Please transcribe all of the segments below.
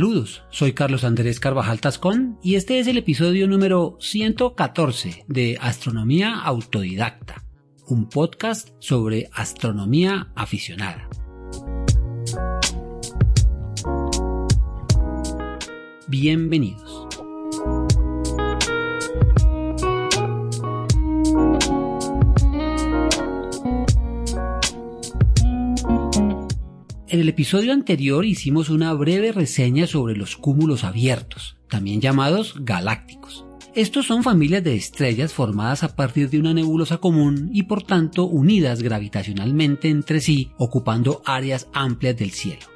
Saludos, soy Carlos Andrés Carvajal Tascón y este es el episodio número 114 de Astronomía Autodidacta, un podcast sobre astronomía aficionada. Bienvenidos. En el episodio anterior hicimos una breve reseña sobre los cúmulos abiertos, también llamados galácticos. Estos son familias de estrellas formadas a partir de una nebulosa común y por tanto unidas gravitacionalmente entre sí, ocupando áreas amplias del cielo.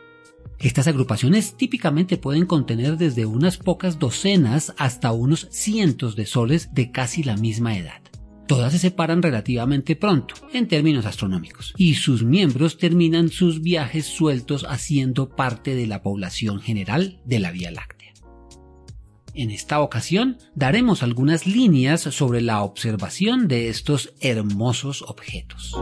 Estas agrupaciones típicamente pueden contener desde unas pocas docenas hasta unos cientos de soles de casi la misma edad. Todas se separan relativamente pronto, en términos astronómicos, y sus miembros terminan sus viajes sueltos haciendo parte de la población general de la Vía Láctea. En esta ocasión daremos algunas líneas sobre la observación de estos hermosos objetos.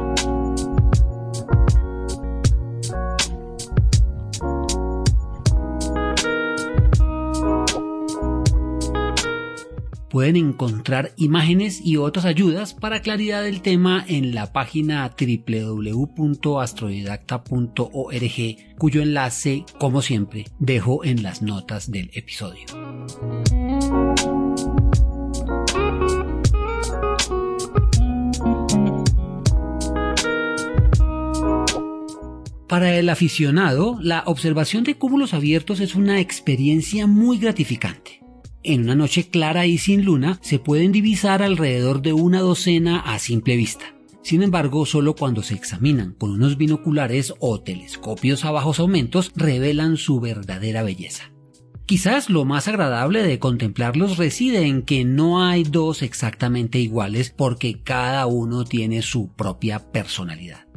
Pueden encontrar imágenes y otras ayudas para claridad del tema en la página www.astrodidacta.org, cuyo enlace, como siempre, dejo en las notas del episodio. Para el aficionado, la observación de cúmulos abiertos es una experiencia muy gratificante. En una noche clara y sin luna se pueden divisar alrededor de una docena a simple vista. Sin embargo, solo cuando se examinan con unos binoculares o telescopios a bajos aumentos revelan su verdadera belleza. Quizás lo más agradable de contemplarlos reside en que no hay dos exactamente iguales porque cada uno tiene su propia personalidad.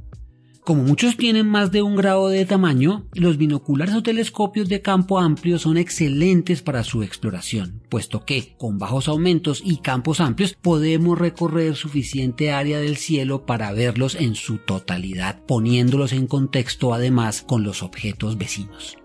Como muchos tienen más de un grado de tamaño, los binoculares o telescopios de campo amplio son excelentes para su exploración, puesto que, con bajos aumentos y campos amplios, podemos recorrer suficiente área del cielo para verlos en su totalidad, poniéndolos en contexto además con los objetos vecinos.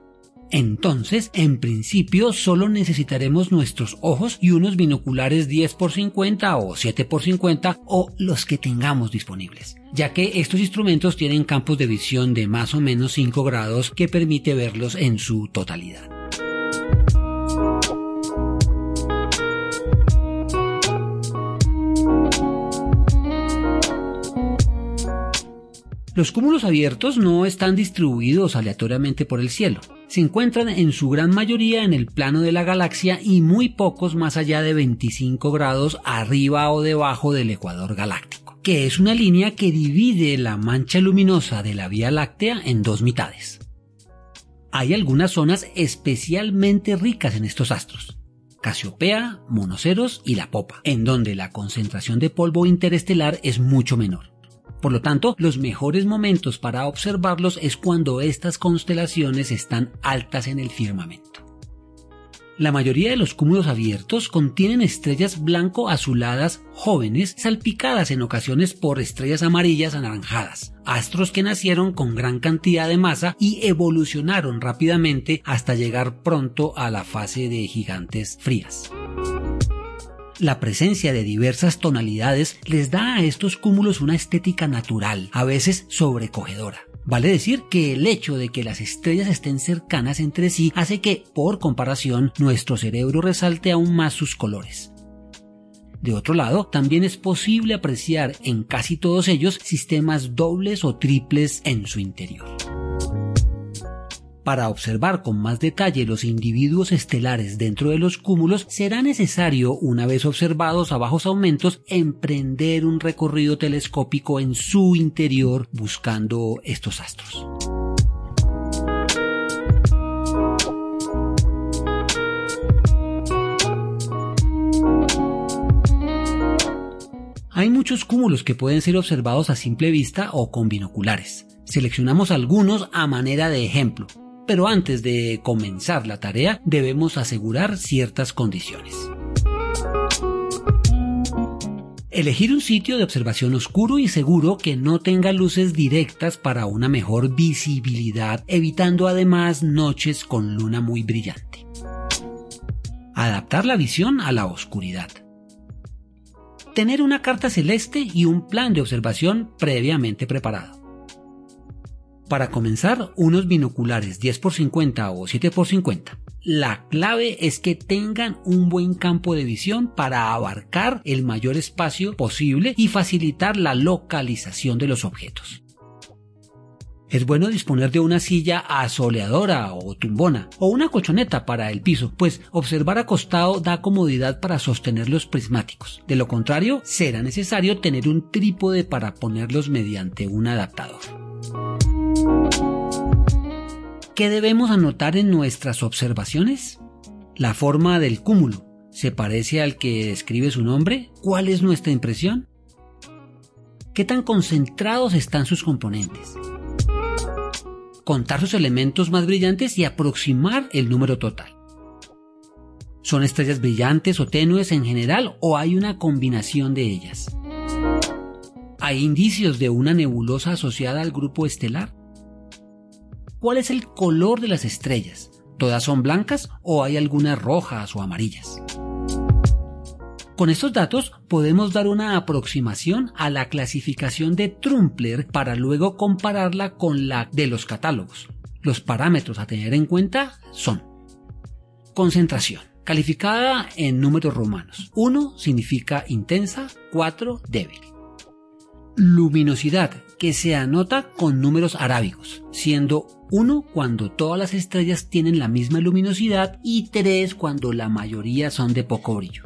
Entonces, en principio, solo necesitaremos nuestros ojos y unos binoculares 10 x 50 o 7 x 50 o los que tengamos disponibles, ya que estos instrumentos tienen campos de visión de más o menos 5 grados que permite verlos en su totalidad. Los cúmulos abiertos no están distribuidos aleatoriamente por el cielo. Se encuentran en su gran mayoría en el plano de la galaxia y muy pocos más allá de 25 grados arriba o debajo del ecuador galáctico, que es una línea que divide la mancha luminosa de la Vía Láctea en dos mitades. Hay algunas zonas especialmente ricas en estos astros. Casiopea, Monoceros y la Popa, en donde la concentración de polvo interestelar es mucho menor. Por lo tanto, los mejores momentos para observarlos es cuando estas constelaciones están altas en el firmamento. La mayoría de los cúmulos abiertos contienen estrellas blanco-azuladas jóvenes salpicadas en ocasiones por estrellas amarillas anaranjadas, astros que nacieron con gran cantidad de masa y evolucionaron rápidamente hasta llegar pronto a la fase de gigantes frías. La presencia de diversas tonalidades les da a estos cúmulos una estética natural, a veces sobrecogedora. Vale decir que el hecho de que las estrellas estén cercanas entre sí hace que, por comparación, nuestro cerebro resalte aún más sus colores. De otro lado, también es posible apreciar en casi todos ellos sistemas dobles o triples en su interior. Para observar con más detalle los individuos estelares dentro de los cúmulos, será necesario, una vez observados a bajos aumentos, emprender un recorrido telescópico en su interior buscando estos astros. Hay muchos cúmulos que pueden ser observados a simple vista o con binoculares. Seleccionamos algunos a manera de ejemplo pero antes de comenzar la tarea debemos asegurar ciertas condiciones. Elegir un sitio de observación oscuro y seguro que no tenga luces directas para una mejor visibilidad, evitando además noches con luna muy brillante. Adaptar la visión a la oscuridad. Tener una carta celeste y un plan de observación previamente preparado. Para comenzar, unos binoculares 10x50 o 7x50. La clave es que tengan un buen campo de visión para abarcar el mayor espacio posible y facilitar la localización de los objetos. Es bueno disponer de una silla asoleadora o tumbona o una colchoneta para el piso, pues observar acostado da comodidad para sostener los prismáticos. De lo contrario, será necesario tener un trípode para ponerlos mediante un adaptador. ¿Qué debemos anotar en nuestras observaciones? La forma del cúmulo. ¿Se parece al que describe su nombre? ¿Cuál es nuestra impresión? ¿Qué tan concentrados están sus componentes? Contar sus elementos más brillantes y aproximar el número total. ¿Son estrellas brillantes o tenues en general o hay una combinación de ellas? ¿Hay indicios de una nebulosa asociada al grupo estelar? ¿Cuál es el color de las estrellas? ¿Todas son blancas o hay algunas rojas o amarillas? Con estos datos podemos dar una aproximación a la clasificación de Trumpler para luego compararla con la de los catálogos. Los parámetros a tener en cuenta son concentración, calificada en números romanos. 1 significa intensa, 4 débil. Luminosidad, que se anota con números arábigos, siendo 1 cuando todas las estrellas tienen la misma luminosidad y 3 cuando la mayoría son de poco brillo.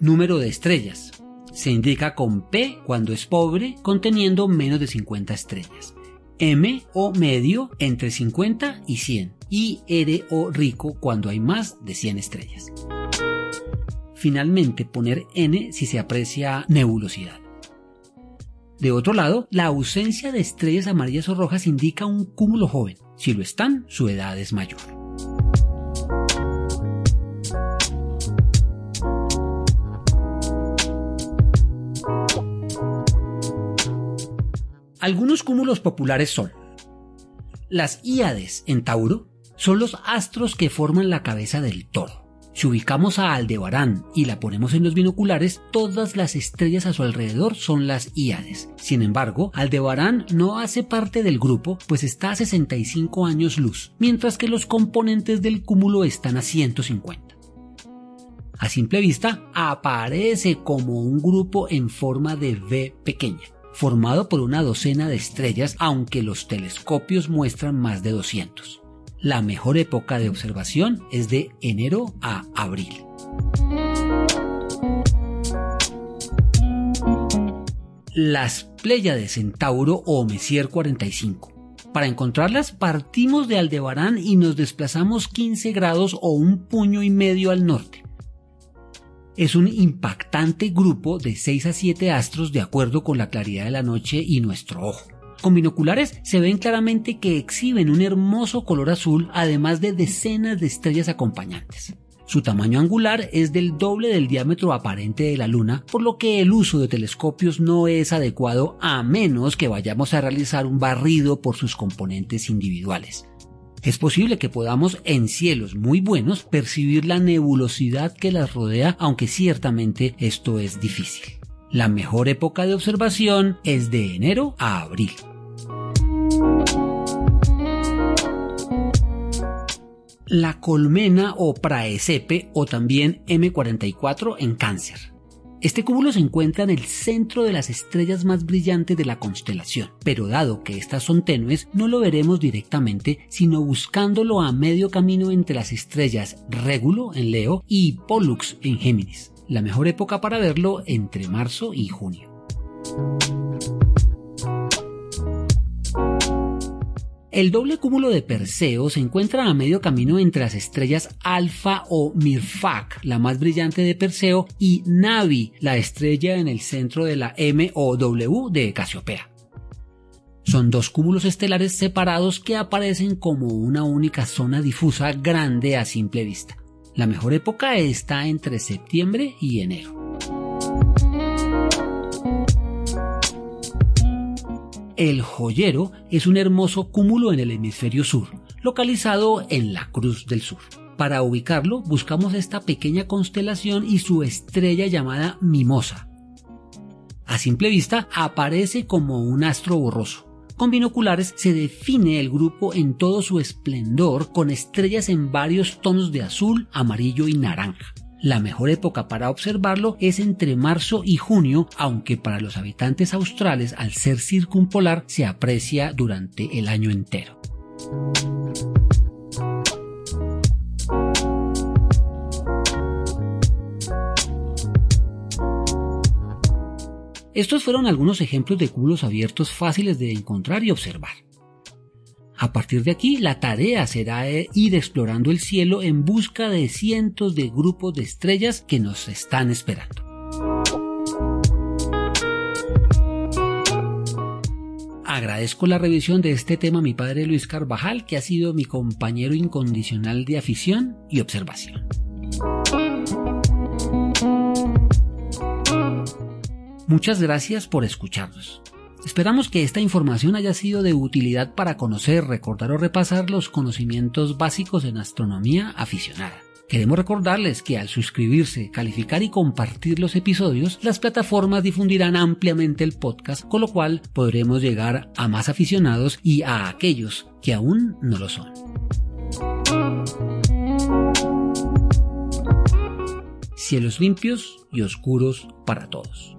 Número de estrellas. Se indica con P cuando es pobre, conteniendo menos de 50 estrellas. M o medio entre 50 y 100 y R o rico cuando hay más de 100 estrellas. Finalmente poner N si se aprecia nebulosidad. De otro lado, la ausencia de estrellas amarillas o rojas indica un cúmulo joven. Si lo están, su edad es mayor. Algunos cúmulos populares son las Íades en Tauro, son los astros que forman la cabeza del toro. Si ubicamos a Aldebarán y la ponemos en los binoculares, todas las estrellas a su alrededor son las Íades. Sin embargo, Aldebarán no hace parte del grupo, pues está a 65 años luz, mientras que los componentes del cúmulo están a 150. A simple vista, aparece como un grupo en forma de V pequeña, formado por una docena de estrellas, aunque los telescopios muestran más de 200 la mejor época de observación es de enero a abril. Las de Centauro o Messier 45. Para encontrarlas partimos de Aldebarán y nos desplazamos 15 grados o un puño y medio al norte. Es un impactante grupo de 6 a 7 astros de acuerdo con la claridad de la noche y nuestro ojo. Con binoculares se ven claramente que exhiben un hermoso color azul además de decenas de estrellas acompañantes. Su tamaño angular es del doble del diámetro aparente de la Luna, por lo que el uso de telescopios no es adecuado a menos que vayamos a realizar un barrido por sus componentes individuales. Es posible que podamos en cielos muy buenos percibir la nebulosidad que las rodea, aunque ciertamente esto es difícil. La mejor época de observación es de enero a abril. La colmena o praesepe o también M44 en cáncer. Este cúmulo se encuentra en el centro de las estrellas más brillantes de la constelación, pero dado que estas son tenues, no lo veremos directamente, sino buscándolo a medio camino entre las estrellas Régulo en Leo y Pollux en Géminis. La mejor época para verlo entre marzo y junio. El doble cúmulo de Perseo se encuentra a medio camino entre las estrellas Alfa o Mirfak, la más brillante de Perseo, y Navi, la estrella en el centro de la M o W de Casiopea. Son dos cúmulos estelares separados que aparecen como una única zona difusa grande a simple vista. La mejor época está entre septiembre y enero. El Joyero es un hermoso cúmulo en el hemisferio sur, localizado en la Cruz del Sur. Para ubicarlo, buscamos esta pequeña constelación y su estrella llamada Mimosa. A simple vista aparece como un astro borroso. Con binoculares se define el grupo en todo su esplendor con estrellas en varios tonos de azul, amarillo y naranja. La mejor época para observarlo es entre marzo y junio, aunque para los habitantes australes al ser circumpolar se aprecia durante el año entero. Estos fueron algunos ejemplos de cúmulos abiertos fáciles de encontrar y observar. A partir de aquí, la tarea será eh, ir explorando el cielo en busca de cientos de grupos de estrellas que nos están esperando. Agradezco la revisión de este tema a mi padre Luis Carvajal, que ha sido mi compañero incondicional de afición y observación. Muchas gracias por escucharnos. Esperamos que esta información haya sido de utilidad para conocer, recordar o repasar los conocimientos básicos en astronomía aficionada. Queremos recordarles que al suscribirse, calificar y compartir los episodios, las plataformas difundirán ampliamente el podcast, con lo cual podremos llegar a más aficionados y a aquellos que aún no lo son. Cielos limpios y oscuros para todos.